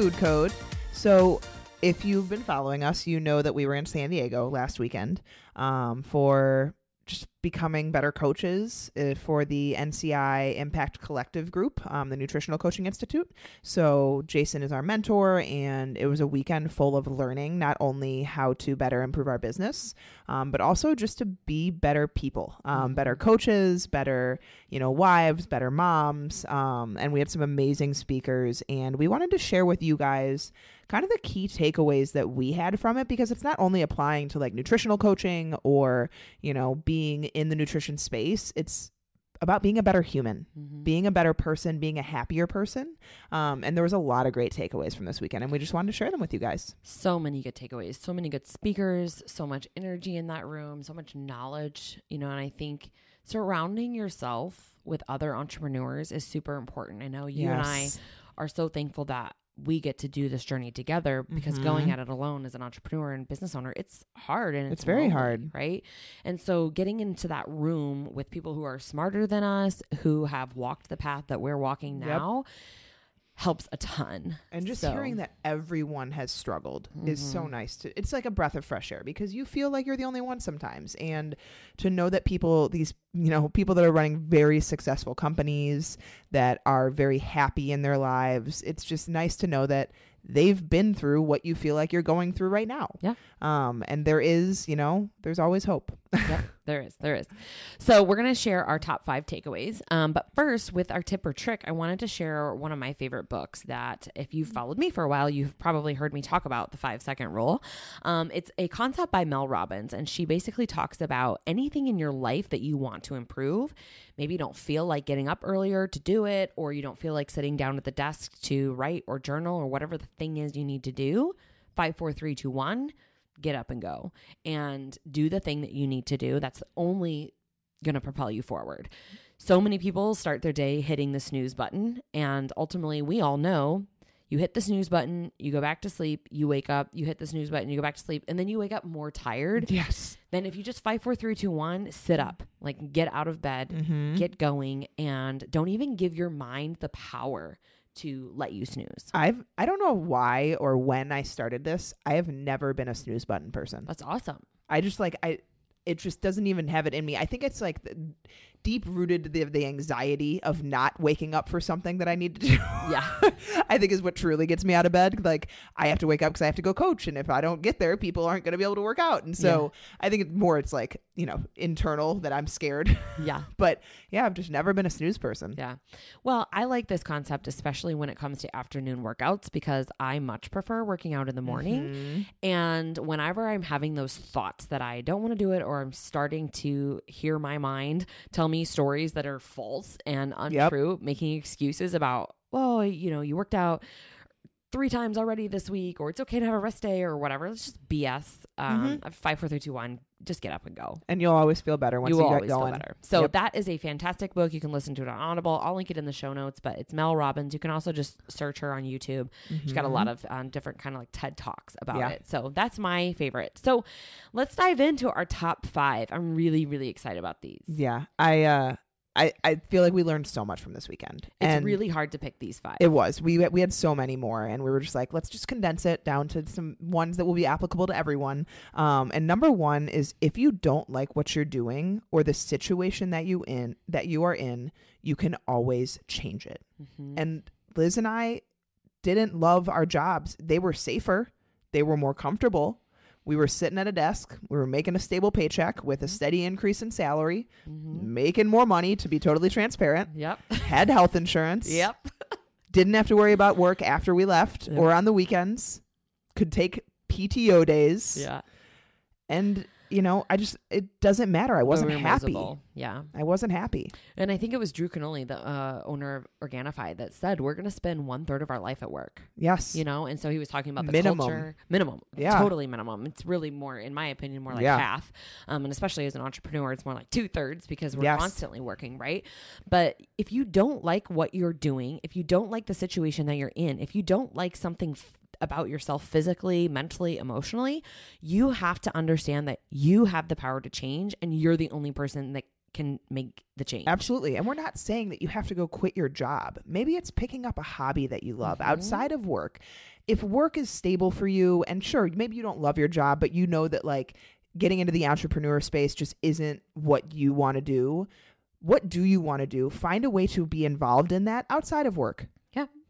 Food Code. So, if you've been following us, you know that we were in San Diego last weekend um, for just becoming better coaches uh, for the NCI Impact Collective Group, um, the Nutritional Coaching Institute. So, Jason is our mentor, and it was a weekend full of learning not only how to better improve our business, um, but also just to be better people, um, better coaches, better, you know, wives, better moms. Um, and we had some amazing speakers, and we wanted to share with you guys kind of the key takeaways that we had from it because it's not only applying to like nutritional coaching or, you know, being in the nutrition space, it's about being a better human, being a better person, being a happier person. Um, and there was a lot of great takeaways from this weekend, and we just wanted to share them with you guys. so many good takeaways, so many good speakers, so much energy in that room, so much knowledge, you know, and I think surrounding yourself with other entrepreneurs is super important. I know you and I are so thankful that we get to do this journey together because going Mhm. at it alone as an entrepreneur and business owner, it's hard and it's, It's very lonely, hard. right? And so getting into that room with people who are smarter than us, who have walked the path that we're walking Yep. Helps a ton. And just So- hearing that everyone has struggled is so nice to it's like a breath of fresh air because you feel like you're the only one sometimes and to know that people these you know people that are running very successful companies that are very happy in their lives it's just nice to know that they've been through what you feel like you're going through right now. Yeah. Um and there is, you know, there's always hope. Yep, there is. There is. So we're gonna share our top five takeaways. Um, but first, with our tip or trick, I wanted to share one of my favorite books that, if you've followed me for a while, you've probably heard me talk about the five second rule. Um, it's a concept by Mel Robbins, and she basically talks about anything in your life that you want to improve. Maybe you don't feel like getting up earlier to do it, or you don't feel like sitting down at the desk to write or journal or whatever the thing is you need to do. Five, four, three, two, one get up and go and do the thing that you need to do. That's only going to propel you forward. So many people start their day hitting the snooze button. And ultimately, we all know you hit the snooze button, you go back to sleep, you wake up, you hit the snooze button, you go back to sleep, and then you wake up more tired Yes. Then if you just five, four, three, two, one, sit up, like get out of bed, Mhm. get going, and don't even give your mind the power to let you snooze. I've I don't know why or when I started this. I have never been a snooze button person. That's awesome. I just like I it just doesn't even have it in me. I think it's like deep rooted the the anxiety of not waking up for something that I need to do. Yeah. I think is what truly gets me out of bed. Like I have to wake up because I have to go coach, and if I don't get there, people aren't going to be able to work out. And so I think it's more it's like you know internal that I'm scared. Yeah. but yeah, I've just never been a snooze person. Yeah. Well, I like this concept, especially when it comes to afternoon workouts, because I much prefer working out in the morning. Mhm. And whenever I'm having those thoughts that I don't want to do it, or I'm starting to hear my mind tell me stories that are false and Yep. untrue, making excuses about, well, you know, you worked out three times already this week, or it's okay to have a rest day, or whatever. It's just BS. Um, Five, four, three, two, one. Just get up and go And you'll always feel better once you you, will get always going. feel better. So Yep. that is a fantastic book. You can listen to it on Audible. I'll link it in the show notes, but it's Mel Robbins. You can also just search her on YouTube. She's got a lot of um, different kind of like TED talks about Mm-hmm. Yeah. it. So that's my favorite. So let's dive into our top five. I'm really, really excited about these. Yeah, I uh, I I feel like we learned so much from this weekend. It's and really hard to pick these five. It was. We we had so many more, and we were just like, let's just condense it down to some ones that will be applicable to everyone. Um, and number one is if you don't like what you're doing or the situation that you in that you are in, you can always change it. Mhm. And Liz and I didn't love our jobs. They were safer. They were more comfortable. We were sitting at a desk. We were making a stable paycheck with a steady increase in salary, Mhm. making more money to be totally transparent. Yep. Had health insurance yep. didn't have to worry about work after we left Yeah. or on the weekends could take PTO days Yeah. and you know, I just it doesn't matter. I wasn't happy. Yeah. I wasn't happy. And I think it was Drew Canole, the uh, owner of Organifi, that said we're going to spend one third of our life at work. Yes. You know, and so he was talking about the Minimum. culture minimum, Yeah. totally minimum. It's really more, in my opinion, more like Yeah. half. Um, and especially as an entrepreneur, it's more like two thirds because we're Yes. constantly working, right? But if you don't like what you're doing, if you don't like the situation that you're in, if you don't like something about yourself physically, mentally, emotionally, you have to understand that you have the power to change, and you're the only person that can make the change. Absolutely. And we're not saying that you have to go quit your job. Maybe it's picking up a hobby that you love mm-hmm. outside of work. If work is stable for you, and sure, maybe you don't love your job, but you know that like getting into the entrepreneur space just isn't what you want to do. What do you want to do? Find a way to be involved in that outside of work.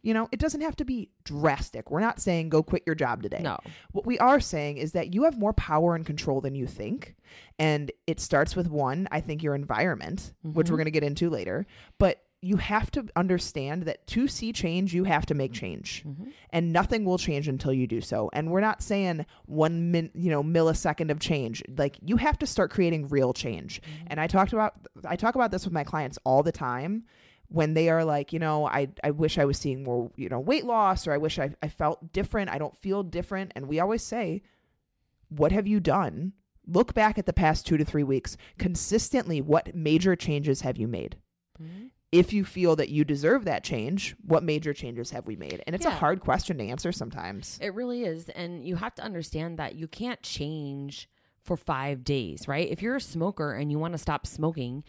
You know, it doesn't have to be drastic. We're not saying go quit your job today. No. What we are saying is that you have more power and control than you think. And it starts with one, I think, your environment, which we're mm-hmm. going to get into later. But you have to understand that to see change, you have to make change. Mm-hmm. And nothing will change until you do so. And we're not saying one min, you know, millisecond of change. Like you have to start creating real change. Mm-hmm. And I talked about I talk about this with my clients all the time when they are like, you know, I, I wish I was seeing more, you know, weight loss or I wish I, I felt different. I don't feel different. And we always say, what have you done? Look back at the past two to three weeks. Consistently, what major changes have you made? Mm-hmm. If you feel that you deserve that change, what major changes have we made? And it's a hard question to answer sometimes. It really is. And you have to understand that you can't change for five days, right? If you're a smoker and you want to stop smoking,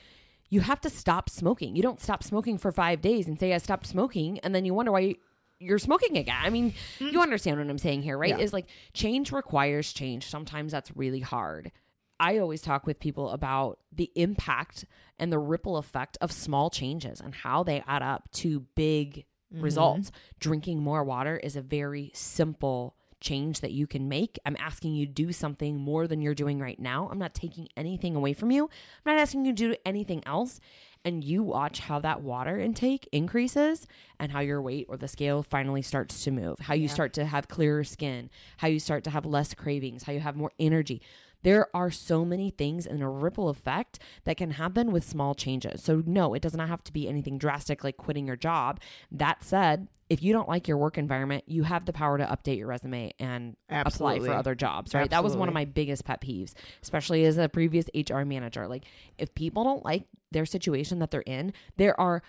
you have to stop smoking. You don't stop smoking for five days and say, I stopped smoking. And then you wonder why you're smoking again. I mean, you mm-hmm. understand what I'm saying here, right? Yeah. Is like change requires change. Sometimes that's really hard. I always talk with people about the impact and the ripple effect of small changes and how they add up to big mm-hmm. results. Drinking more water is a very simple change that you can make. I'm asking you to do something more than you're doing right now. I'm not taking anything away from you. I'm not asking you to do anything else. And you watch how that water intake increases and how your weight or the scale finally starts to move, how you start to have clearer skin, how you start to have less cravings, how you have more energy. There are so many things in a ripple effect that can happen with small changes. So, no, it does not have to be anything drastic like quitting your job. That said, if you don't like your work environment, you have the power to update your resume and apply for other jobs, right? That was one of my biggest pet peeves, especially as a previous HR manager. Like, if people don't like their situation that they're in, there are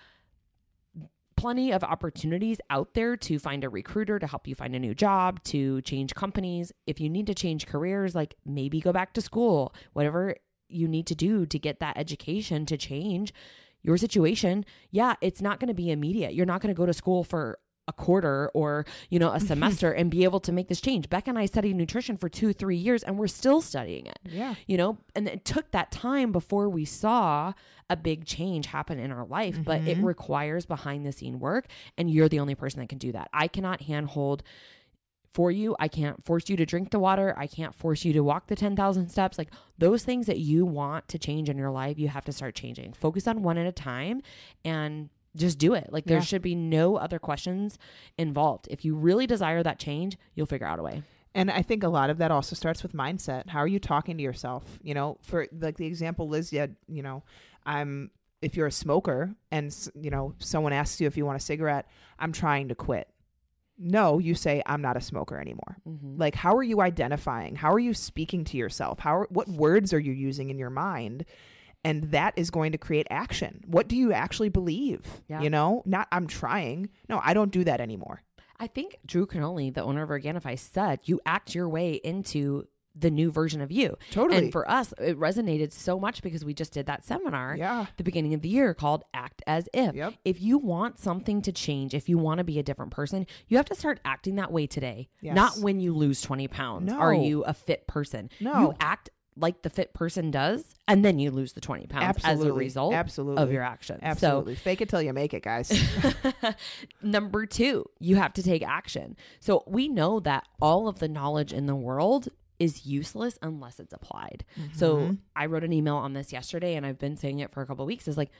plenty of opportunities out there to find a recruiter to help you find a new job, to change companies. If you need to change careers, like maybe go back to school, whatever you need to do to get that education to change your situation. Yeah, it's not going to be immediate. You're not going to go to school for a quarter or you know a mm-hmm. semester and be able to make this change. Becca and i studied nutrition for two three years and we're still studying it Yeah. you know? And it took that time before we saw a big change happen in our life but it mm-hmm. requires behind the scene work and you're the only person that can do that. I cannot handhold for you. I can't force you to drink the water. I can't force you to walk the 10,000 steps. Like those things that you want to change in your life you have to start changing. Focus on one at a time and just do it like there Yeah. should be no other questions involved if you really desire that change you'll figure out a way And I think a lot of that also starts with mindset. How are you talking to yourself? You know, for like the example Liz had, you know, I'm if you're a smoker and you know someone asks you if you want a cigarette, I'm trying to quit. No, you say I'm not a smoker anymore. Mm-hmm. Like how are you identifying? How are you speaking to yourself? How are, what words are you using in your mind? And that is going to create action. What do you actually believe? Yeah. You know, not I'm trying. No, I don't do that anymore. I think Drew Canole, the owner of Organifi, said you act your way into the new version of you. Totally. And for us, it resonated so much because we just did that seminar Yeah. the beginning of the year called Act as If. Yep. If you want something to change, if you want to be a different person, you have to start acting that way today. Yes. Not when you lose 20 pounds. No. Are you a fit person? No. You act like the fit person does, and then you lose the 20 pounds as a result Absolutely. of your actions. So Absolutely. Fake it till you make it, guys. Number two, you have to take action. So we know that all of the knowledge in the world is useless unless it's applied. So mm-hmm. I wrote an email on this yesterday and I've been saying it for a couple of weeks is like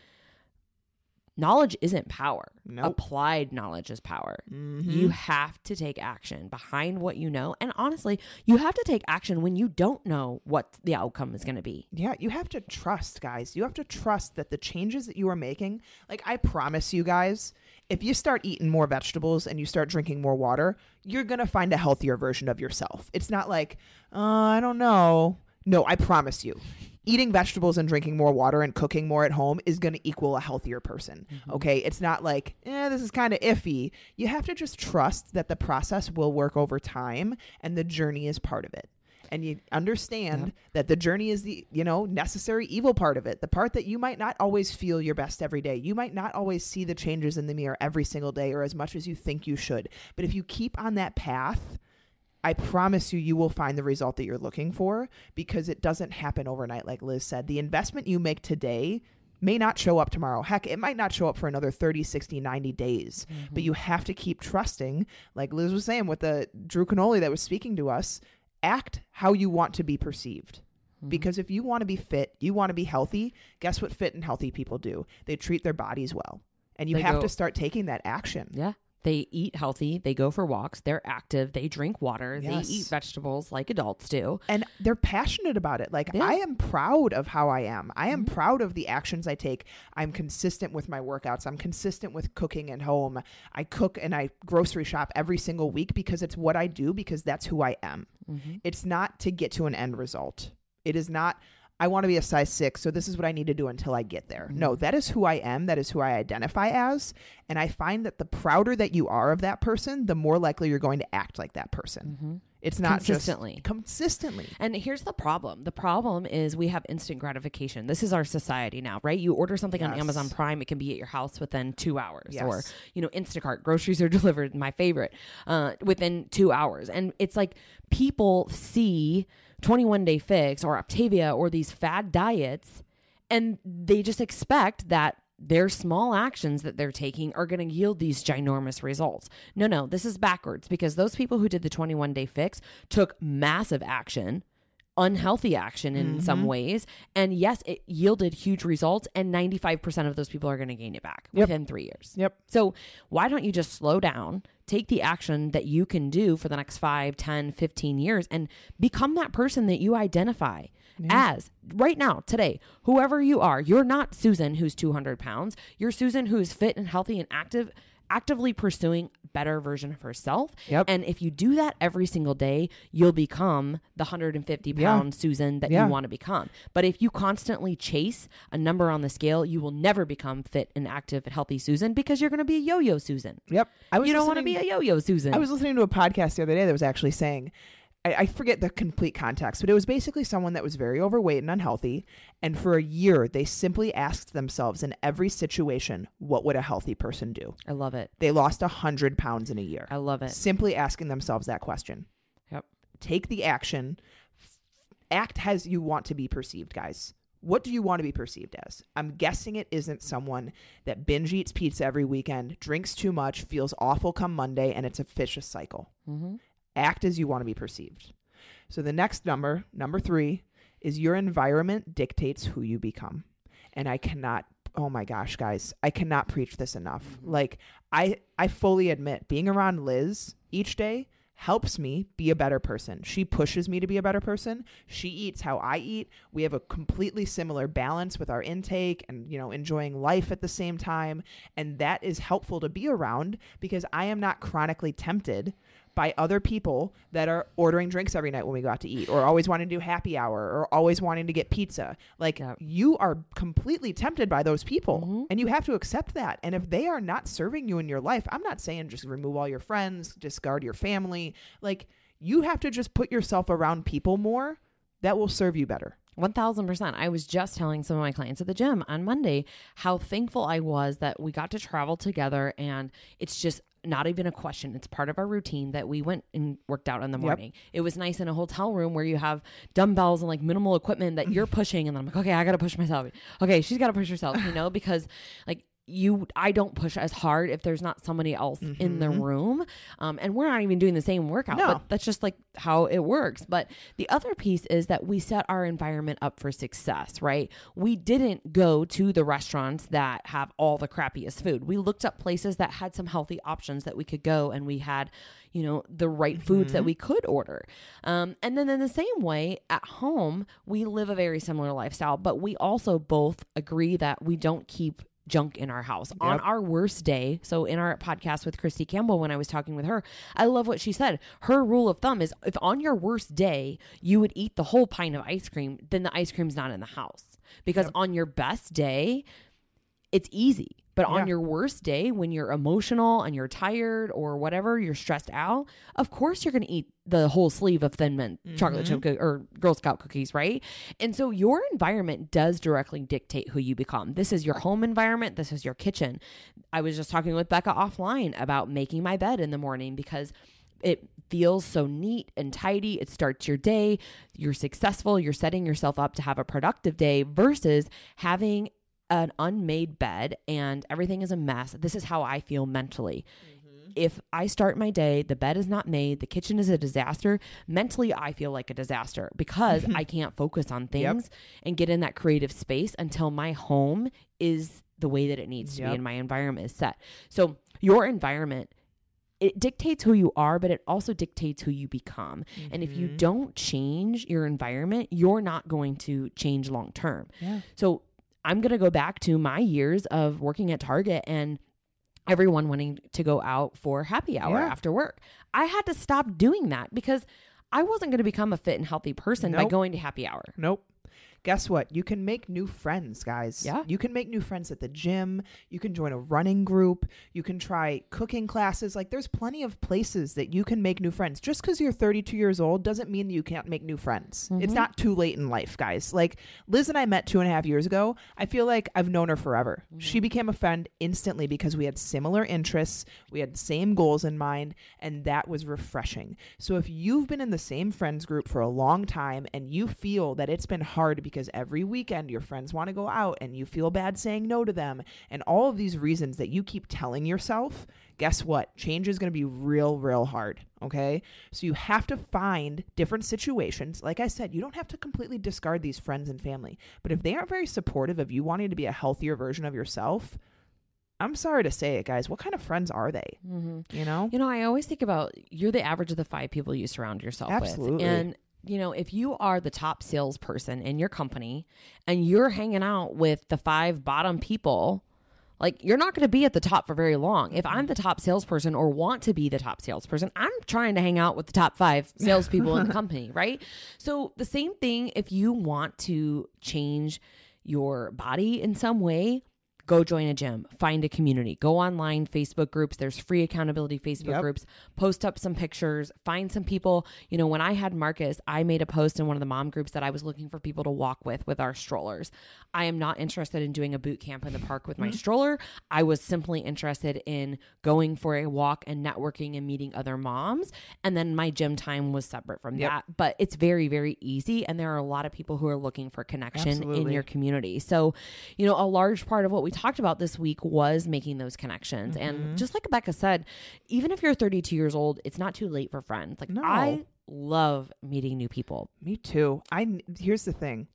knowledge isn't power. Nope. Applied knowledge is power. Mhm. You have to take action behind what you know. And honestly, you have to take action when you don't know what the outcome is going to be. Yeah, you have to trust, guys. You have to trust that the changes that you are making, like I promise you guys, if you start eating more vegetables and you start drinking more water, you're going to find a healthier version of yourself. It's not like, uh, I don't know. No, I promise you. Eating vegetables and drinking more water and cooking more at home is going to equal a healthier person. Okay. It's not like, eh, this is kind of iffy. You have to just trust that the process will work over time and the journey is part of it and you understand that the journey is the you know necessary evil part of it the part that you might not always feel your best every day you might not always see the changes in the mirror every single day or as much as you think you should but if you keep on that path I promise you, you will find the result that you're looking for because it doesn't happen overnight, like Liz said. The investment you make today may not show up tomorrow. Heck, it might not show up for another 30, 60, 90 days. But mm-hmm. you have to keep trusting, like Liz was saying with the Drew Canole that was speaking to us, act how you want to be perceived. Mm-hmm. Because if you want to be fit, you want to be healthy, guess what fit and healthy people do? They treat their bodies well. And you They have go- to start taking that action. Yeah. They eat healthy, they go for walks, they're active, they drink water, Yes. they eat vegetables like adults do. and they're passionate about it. Like Yeah. Mm-hmm. I am proud of how I am. I am proud of the actions I take. I'm consistent with my workouts. I'm consistent with cooking at home. I cook and I grocery shop every single week because it's what I do because that's who I am. Mm-hmm. It's not to get to an end result. It is not I want to be a size 6, so this is what I need to do until I get there. Mm-hmm. No, that is who I am. That is who I identify as, and I find that the prouder that you are of that person, the more likely you're going to act like that person. It's not Mm-hmm. Consistently. just consistently. And here's the problem. The problem is we have instant gratification. This is our society now, right? You order something on Amazon Prime, it can be at your house within two hours. Or, you know, Instacart, groceries are delivered, my favorite, uh, within two hours. And it's like people see 21 Day Fix or Optavia or these fad diets, and they just expect that their small actions that they're taking are going to yield these ginormous results. No, no, this is backwards because those people who did the 21 day fix took massive action, unhealthy action in some mm-hmm. ways. And yes, it yielded huge results, and 95% of those people are going to gain it back Yep. within three years. Yep. So why don't you just slow down, take the action that you can do for the next 5, 10, 15 years and become that person that you identify as right now, today, whoever you are, you're not Susan who's 200 pounds. You're Susan who's fit and healthy and active, actively pursuing better version of herself. Yep. And if you do that every single day, you'll become the 150 pound Susan that Yeah. you want to become. But if you constantly chase a number on the scale, you will never become fit and active and healthy Susan because you're going to be a yo-yo Susan. Yep. I was You don't want to be a yo-yo Susan. I was listening to a podcast the other day that was actually saying, I, I forget the complete context, but it was basically someone that was very overweight and unhealthy. And for a year, they simply asked themselves in every situation, what would a healthy person do? I love it. They lost 100 pounds in a year. I love it. Simply asking themselves that question. Yep. Take the action. Act as you want to be perceived, guys. What do you want to be perceived as? I'm guessing it isn't someone that binge eats pizza every weekend, drinks too much, feels awful come Monday, and it's a vicious cycle. Mm-hmm. Act as you want to be perceived. So the next number, number three, is your environment dictates who you become. And I cannot oh my gosh, guys, I cannot preach this enough. Mm-hmm. Like I I fully admit being around Liz each day helps me be a better person. She pushes me to be a better person. She eats how I eat. We have a completely similar balance with our intake and, you know, enjoying life at the same time, and that is helpful to be around because I am not chronically tempted by other people that are ordering drinks every night when we go out to eat or always wanting to do happy hour or always wanting to get pizza. Like Yep. you are completely tempted by those people Mhm. and you have to accept that. And if they are not serving you in your life, I'm not saying just remove all your friends, discard your family. Like you have to just put yourself around people more that will serve you better. 1000%. I was just telling some of my clients at the gym on Monday how thankful I was that we got to travel together and it's just not even a question. It's part of our routine that we went and worked out in the morning. It was nice in a hotel room where you have dumbbells and like minimal equipment that you're pushing and then I'm like, "Okay, I got to push myself." Okay, she's got to push herself, you know, because like you I don't push as hard if there's not somebody else in the room. Um, and we're not even doing the same workout, No. but that's just like how it works. But the other piece is that we set our environment up for success, right? We didn't go to the restaurants that have all the crappiest food. We looked up places that had some healthy options that we could go and we had, you know, the right foods that we could order. Um, and then in the same way, at home, we live a very similar lifestyle, but we also both agree that we don't keep junk in our house on our worst day. So in our podcast with Christy Campbell, when I was talking with her, I love what she said. Her rule of thumb is if on your worst day you would eat the whole pint of ice cream, then the ice cream's not in the house. Because on your best day, it's easy. But on Yeah. your worst day, when you're emotional and you're tired or whatever, you're stressed out, of course you're going to eat the whole sleeve of Thin Mint chocolate chip mm-hmm. coo- or Girl Scout cookies, right? And so your environment does directly dictate who you become. This is your home environment, this is your kitchen. I was just talking with Becca offline about making my bed in the morning because it feels so neat and tidy. It starts your day. You're successful. You're setting yourself up to have a productive day versus having an unmade bed and everything is a mess. This is how I feel mentally. Mm-hmm. If I start my day, the bed is not made, the kitchen is a disaster, mentally I feel like a disaster because I can't focus on things and get in that creative space until my home is the way that it needs to Yep. be and my environment is set. So, your environment it dictates who you are, but it also dictates who you become. And if you mm-hmm. don't change your environment, you're not going to change long term. Yeah. So I'm going to go back to my years of working at Target and everyone wanting to go out for happy hour Yeah. after work. I had to stop doing that because I wasn't going to become a fit and healthy person by going to happy hour. Nope. Guess what? You can make new friends, guys. Yeah. You can make new friends at the gym. You can join a running group. You can try cooking classes. Like, there's plenty of places that you can make new friends. Just because you're 32 years old doesn't mean that you can't make new friends. It's mm-hmm. not too late in life, guys. Like, Liz and I met two and a half years ago. I feel like I've known her forever. Mm-hmm. She became a friend instantly because we had similar interests, we had the same goals in mind, and that was refreshing. So, if you've been in the same friends group for a long time and you feel that it's been hard because every weekend your friends want to go out and you feel bad saying no to them, and all of these reasons that you keep telling yourself, guess what? Change is going to be real, real hard. Okay. So you have to find different situations. Like I said, you don't have to completely discard these friends and family, but if they aren't very supportive of you wanting to be a healthier version of yourself, I'm sorry to say it, guys. What kind of friends are they? Mm-hmm. You know? You know, I always think about you're the average of the five people you surround yourself Absolutely. with. And you know, if you are the top salesperson in your company and you're hanging out with the five bottom people, like you're not going to be at the top for very long. If I'm the top salesperson or want to be the top salesperson, I'm trying to hang out with the top five salespeople in the company, right? So the same thing if you want to change your body in some way, go join a gym, find a community, go online, Facebook groups. There's free accountability Facebook Yep. groups. Post up some pictures, find some people. You know, when I had Marcus, I made a post in one of the mom groups that I was looking for people to walk with with our strollers. I am not interested in doing a boot camp in the park with my Mm-hmm. stroller. I was simply interested in going for a walk and networking and meeting other moms. And then my gym time was separate from Yep. that. But it's very, very easy. And there are a lot of people who are looking for connection in your community. So, you know, a large part of what we talked about this week was making those connections. Mm-hmm. And just like Becca said, even if you're 32 years old, it's not too late for friends. Like No. I love meeting new people. Me too. I here's the thing.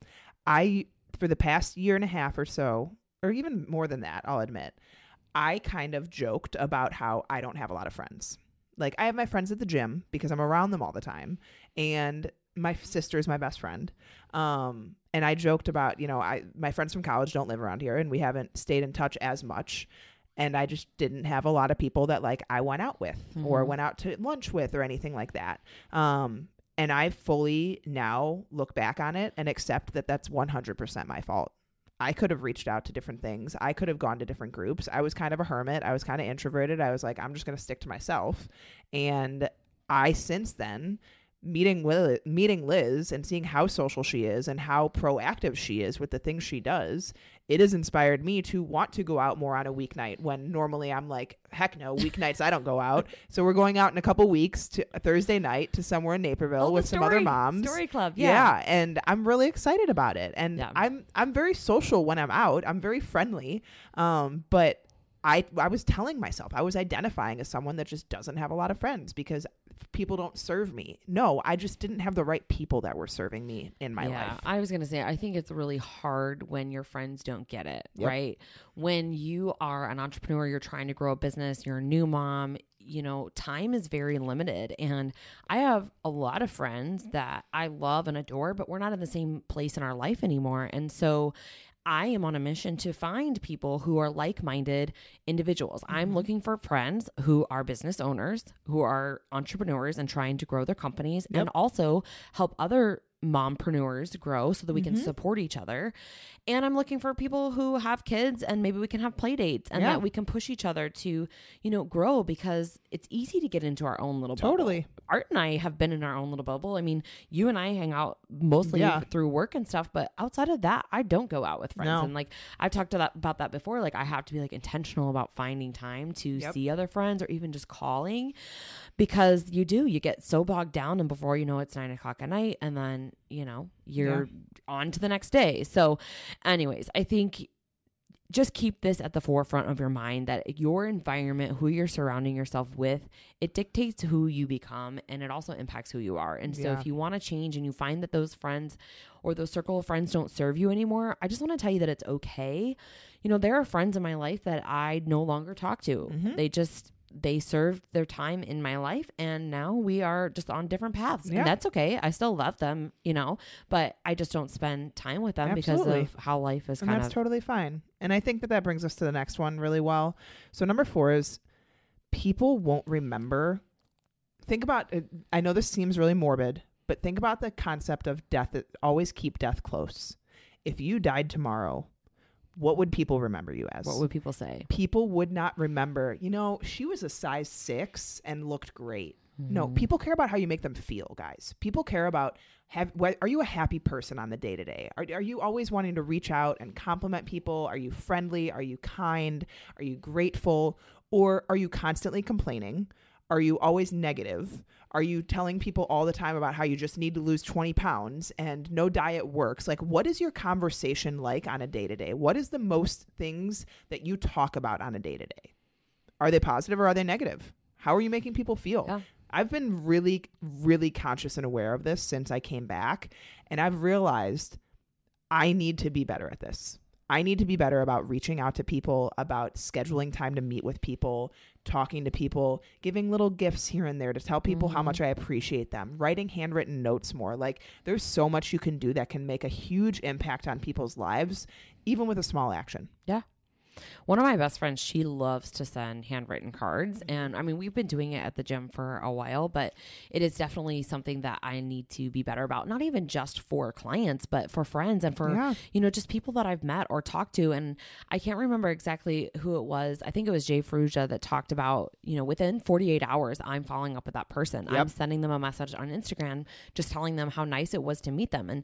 I for the past year and a half or so, or even more than that, I'll admit, I kind of joked about how I don't have a lot of friends. Like I have my friends at the gym because I'm around them all the time, and my sister is my best friend. Um, and I joked about, you know, I my friends from college don't live around here, and we haven't stayed in touch as much. And I just didn't have a lot of people that like I went out with or went out to lunch with or anything like that. Um, and I fully now look back on it and accept that that's 100% my fault. I could have reached out to different things. I could have gone to different groups. I was kind of a hermit. I was kind of introverted. I was like, I'm just going to stick to myself. And I, since then, meeting with meeting Liz and seeing how social she is and how proactive she is with the things she does, it has inspired me to want to go out more on a weeknight when normally I'm like, heck no, weeknights I don't go out. So we're going out in a couple weeks to a Thursday night to somewhere in Naperville Oh, with some other moms. Story club. Yeah. Yeah. and I'm really excited about it. And Yeah. I'm I'm very social when I'm out. I'm very friendly. Um, but I I was telling myself I was identifying as someone that just doesn't have a lot of friends because people don't serve me. No, I just didn't have the right people that were serving me in my yeah, life. I was gonna say I think it's really hard when your friends don't get it, Yep. right? When you are an entrepreneur, you're trying to grow a business, you're a new mom, you know, time is very limited. And I have a lot of friends that I love and adore, but we're not in the same place in our life anymore. And so I am on a mission to find people who are like minded individuals. I'm mm-hmm. looking for friends who are business owners, who are entrepreneurs and trying to grow their companies, and also help other mompreneurs grow so that we can mm-hmm. support each other. And I'm looking for people who have kids and maybe we can have play dates and Yeah. that we can push each other to, you know, grow because it's easy to get into our own little bubble. Totally. Art and I have been in our own little bubble. I mean, you and I hang out mostly Yeah. through work and stuff, but outside of that, I don't go out with friends. No. And like I've talked to that, about that before. Like I have to be like intentional about finding time to Yep. see other friends or even just calling because you do, you get so bogged down and before you know it's nine o'clock at night and then, you know, you're on to the next day. So anyways, I think just keep this at the forefront of your mind that your environment, who you're surrounding yourself with, it dictates who you become and it also impacts who you are. And so Yeah. if you want to change and you find that those friends or those circle of friends don't serve you anymore, I just want to tell you that it's okay. You know, there are friends in my life that I no longer talk to. Mm-hmm. They just they served their time in my life and now we are just on different paths. Yeah. And that's okay. I still love them, you know, but I just don't spend time with them because of how life is and kind that's of totally fine. And I think that that brings us to the next one really well. So number four is people won't remember. Think about. it- I know this seems really morbid, but think about the concept of death. Always keep death close. If you died tomorrow, what would people remember you as? what would people say? people would not remember, you know, she was a size six and looked great. No, Mm-hmm. people care about how you make them feel, guys. People care about have. What, are you a happy person on the day to day? Are are you always wanting to reach out and compliment people? Are you friendly? Are you kind? Are you grateful? Or are you constantly complaining? Are you always negative? Are you telling people all the time about how you just need to lose 20 pounds and no diet works? Like, what is your conversation like on a day to day? What is the most things that you talk about on a day to day? Are they positive or are they negative? How are you making people feel? Yeah. I've been really, really conscious and aware of this since I came back. And I've realized I need to be better at this. I need to be better about reaching out to people, about scheduling time to meet with people, talking to people, giving little gifts here and there to tell people how mm-hmm. much I appreciate them, writing handwritten notes more. Like, there's so much you can do that can make a huge impact on people's lives, even with a small action. Yeah. One of my best friends, she loves to send handwritten cards. And I mean, we've been doing it at the gym for a while, but it is definitely something that I need to be better about. Not even just for clients, but for friends and for, Yeah. you know, just people that I've met or talked to. And I can't remember exactly who it was. I think it was Jay Ferruggia that talked about, you know, within 48 hours, I'm following up with that person. I'm sending them a message on Instagram, just telling them how nice it was to meet them. And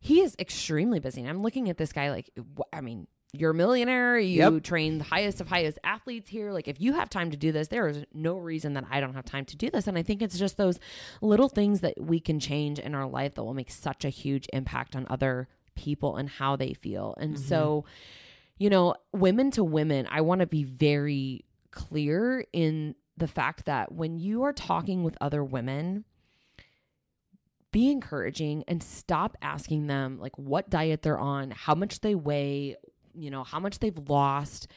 he is extremely busy. And I'm looking at this guy like, I mean, you're a millionaire. You Yep. train the highest of highest athletes here. Like, if you have time to do this, there is no reason that I don't have time to do this. And I think it's just those little things that we can change in our life that will make such a huge impact on other people and how they feel. And so, mm-hmm. you know, women to women, I want to be very clear in the fact that when you are talking with other women, be encouraging and stop asking them like what diet they're on, how much they weigh, you know, how much they've lost.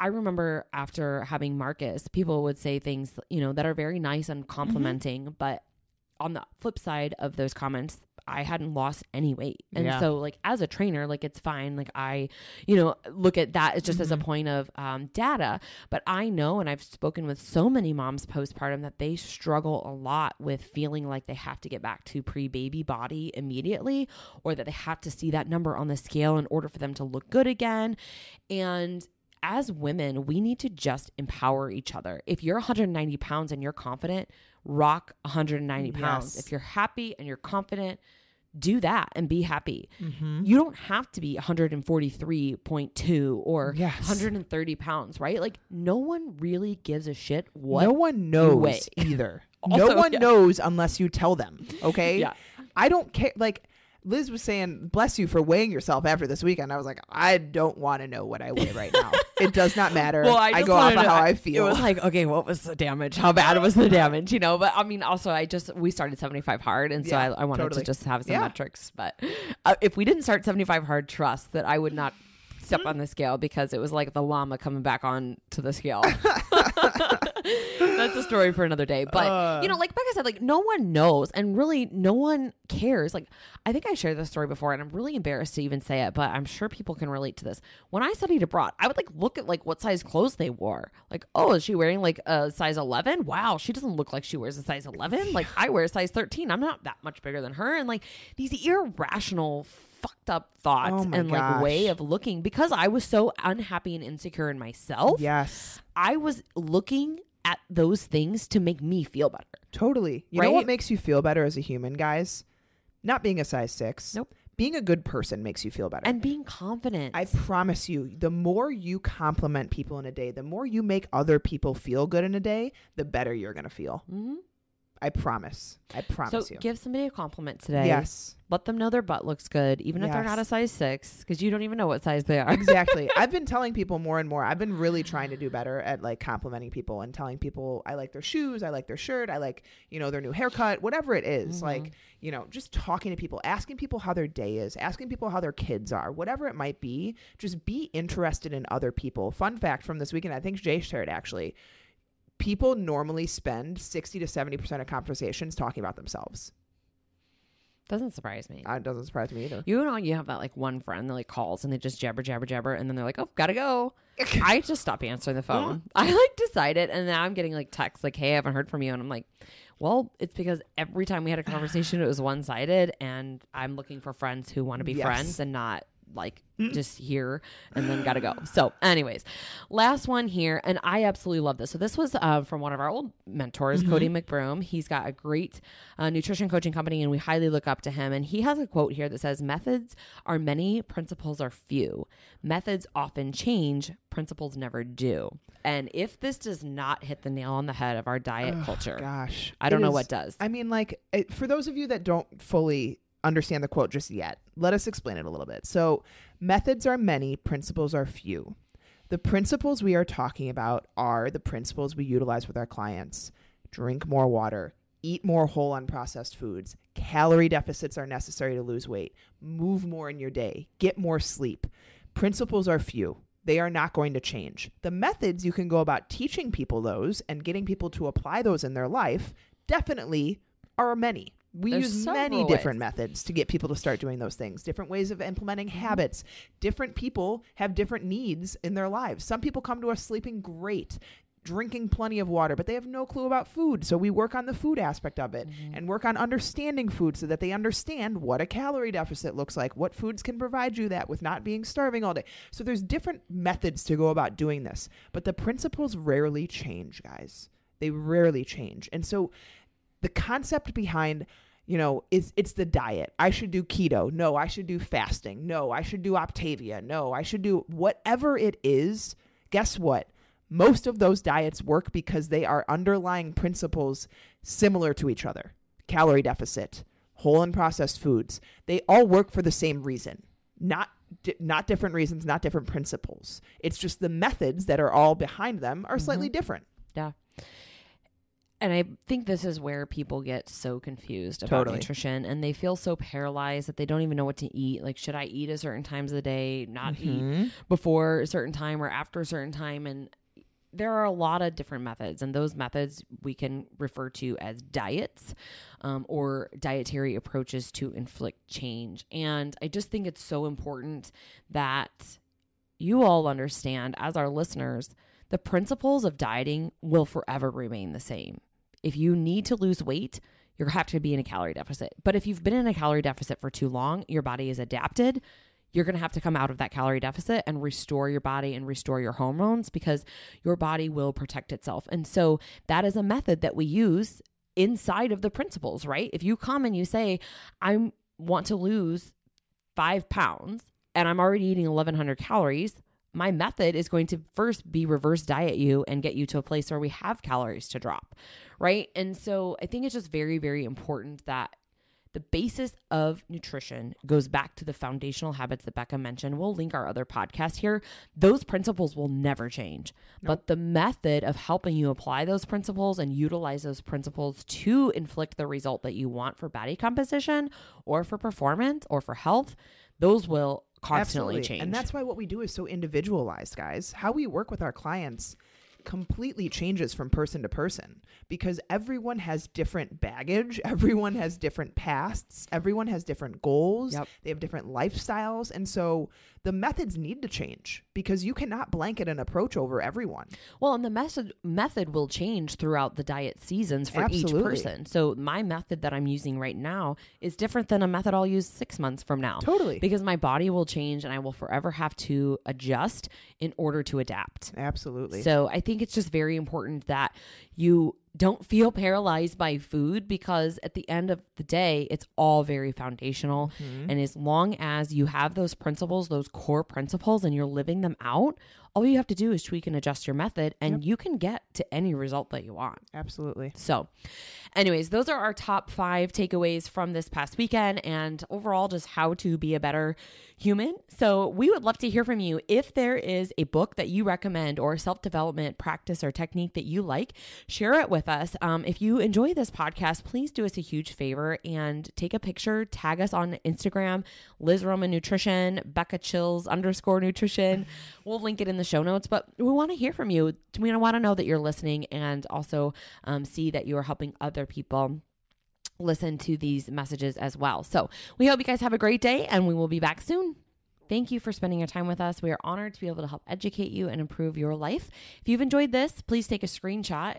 I remember after having Marcus, people would say things, you know, that are very nice and mm-hmm. complimenting, but on the flip side of those comments, I hadn't lost any weight. And Yeah. so like as a trainer, like it's fine. Like I, you know, look at that as just as a point of um, data. But I know, and I've spoken with so many moms postpartum that they struggle a lot with feeling like they have to get back to pre baby body immediately or that they have to see that number on the scale in order for them to look good again. And as women, we need to just empower each other. If you're 190 pounds and you're confident, rock 190 pounds. Yes. If you're happy and you're confident, do that and be happy. Mm-hmm. You don't have to be 143.2 or Yes. 130 pounds, right? Like, no one really gives a shit what no one knows either. Also, no one yeah. knows unless you tell them. Okay. Yeah. I don't care. Like Liz was saying, bless you for weighing yourself after this weekend. I was like, I don't want to know what I weigh right now. it does not matter. I, just go off of how I feel. It was like, okay, what was the damage? How bad was the damage? You know, but I mean, also, I just we started seventy five hard, and so Yeah, I, I wanted totally. to just have some Yeah. metrics. But uh, if we didn't start seventy five hard, trust that I would not step on the scale because it was like the llama coming back on to the scale. That's a story for another day. But Uh. you know, like Becca said, like no one knows, and really no one cares. Like I think I shared this story before, and I'm really embarrassed to even say it, but I'm sure people can relate to this. When I studied abroad, I would like look at like what size clothes they wore. Like, oh, is she wearing like a size 11? Wow, she doesn't look like she wears a size 11. Like I wear a size 13. I'm not that much bigger than her, and like these irrational. Fucked up thoughts Oh and like way of looking because I was so unhappy and insecure in myself. yes. I was looking at those things to make me feel better. Totally. You know what makes you feel better as a human, guys? Not being a size six. Nope. Being a good person makes you feel better. And being confident. I promise you, the more you compliment people in a day, the more you make other people feel good in a day, the better you're going to feel. Mhm. I promise. I promise So you. give somebody a compliment today. Yes. Let them know their butt looks good, even if they're not a size six, because you don't even know what size they are. exactly. I've been telling people more and more. I've been really trying to do better at like complimenting people and telling people I like their shoes, I like their shirt, I like, you know, their new haircut, whatever it is. Mm-hmm. Like, you know, just talking to people, asking people how their day is, asking people how their kids are, whatever it might be. Just be interested in other people. Fun fact from this weekend, I think Jay shared actually. People normally spend 60 to 70% of conversations talking about themselves. Doesn't surprise me. Uh, It doesn't surprise me either. You know, you have that like one friend that like calls and they just jabber, jabber, jabber, and then they're like, "Oh, gotta go." I just stop answering the phone. I like decided, and now I'm getting like texts like, "Hey, I haven't heard from you," and I'm like, "Well, it's because every time we had a conversation, it was one sided, and I'm looking for friends who want to be Yes. friends and not like just here and then gotta go." So, anyways, last one here, and I absolutely love this. So this was uh, from one of our old mentors, Cody McBroom. He's got a great uh, nutrition coaching company, and we highly look up to him. And he has a quote here that says, "Methods are many, principles are few. Methods often change, principles never do." And if this does not hit the nail on the head of our diet culture, Gosh. I don't It know is- what does. I mean, like, it, for those of you that don't fully understand the quote just yet, let us explain it a little bit. So, methods are many, principles are few. The principles we are talking about are the principles we utilize with our clients drink more water, eat more whole unprocessed foods, calorie deficits are necessary to lose weight, move more in your day, get more sleep. Principles are few. They are not going to change. The methods you can go about teaching people those and getting people to apply those in their life definitely are many. We There's use many different ways. methods to get people to start doing those things, different ways of implementing mm-hmm. habits. Different people have different needs in their lives. Some people come to us sleeping great, drinking plenty of water, but they have no clue about food. So we work on the food aspect of it mm-hmm. and work on understanding food so that they understand what a calorie deficit looks like, what foods can provide you that with not being starving all day. So there's different methods to go about doing this, but the principles rarely change, guys. They rarely change. And so the concept behind you know is it's the diet. I should do keto. No i should do fasting. No i should do optavia. No i should do whatever it is. Guess what? Most of those diets work because they are underlying principles similar to each other. Calorie deficit whole and processed foods they all work for the same reason. Not not different reasons not different principles. It's just the methods that are all behind them are slightly mm-hmm. different. Yeah. And I think this is where people get so confused about Totally. nutrition and they feel so paralyzed that they don't even know what to eat. Like, should I eat at certain times of the day, not eat before a certain time or after a certain time? And there are a lot of different methods, and those methods we can refer to as diets um, or dietary approaches to inflict change. And I just think it's so important that you all understand, as our listeners, the principles of dieting will forever remain the same. If you need to lose weight, you have to be in a calorie deficit. But if you've been in a calorie deficit for too long, your body is adapted. You're going to have to come out of that calorie deficit and restore your body and restore your hormones because your body will protect itself. And so that is a method that we use inside of the principles, right? If you come and you say, I want to lose five pounds and I'm already eating 1100 calories, my method is going to first be reverse diet you and get you to a place where we have calories to drop, right? And so I think it's just very, very important that the basis of nutrition goes back to the foundational habits that Becca mentioned. We'll link our other podcast here. Those principles will never change. Nope. But the method of helping you apply those principles and utilize those principles to inflict the result that you want for body composition or for performance or for health, those will constantly Absolutely. change. And that's why what we do is so individualized, guys. How we work with our clients completely changes from person to person because everyone has different baggage, everyone has different pasts, everyone has different goals, yep. they have different lifestyles. And so the methods need to change because you cannot blanket an approach over everyone. Well, and the method method will change throughout the diet seasons for Absolutely. each person. So my method that I'm using right now is different than a method I'll use 6 months from now. Totally. Because my body will change and I will forever have to adjust in order to adapt. Absolutely. So I think it's just very important that you don't feel paralyzed by food because at the end of the day, it's all very foundational. Mm-hmm. And as long as you have those principles, those core principles, and you're living them out, all you have to do is tweak and adjust your method and yep. you can get to any result that you want. Absolutely. So, anyways, those are our top five takeaways from this past weekend and overall just how to be a better human. So, we would love to hear from you. If there is a book that you recommend or self development practice or technique that you like, share it with us. Um, if you enjoy this podcast, please do us a huge favor and take a picture, tag us on Instagram, Liz Roman Nutrition, Becca Chilcz underscore nutrition. We'll link it in the the show notes, but we want to hear from you. We want to know that you're listening and also um, see that you are helping other people listen to these messages as well. So we hope you guys have a great day and we will be back soon. Thank you for spending your time with us. We are honored to be able to help educate you and improve your life. If you've enjoyed this, please take a screenshot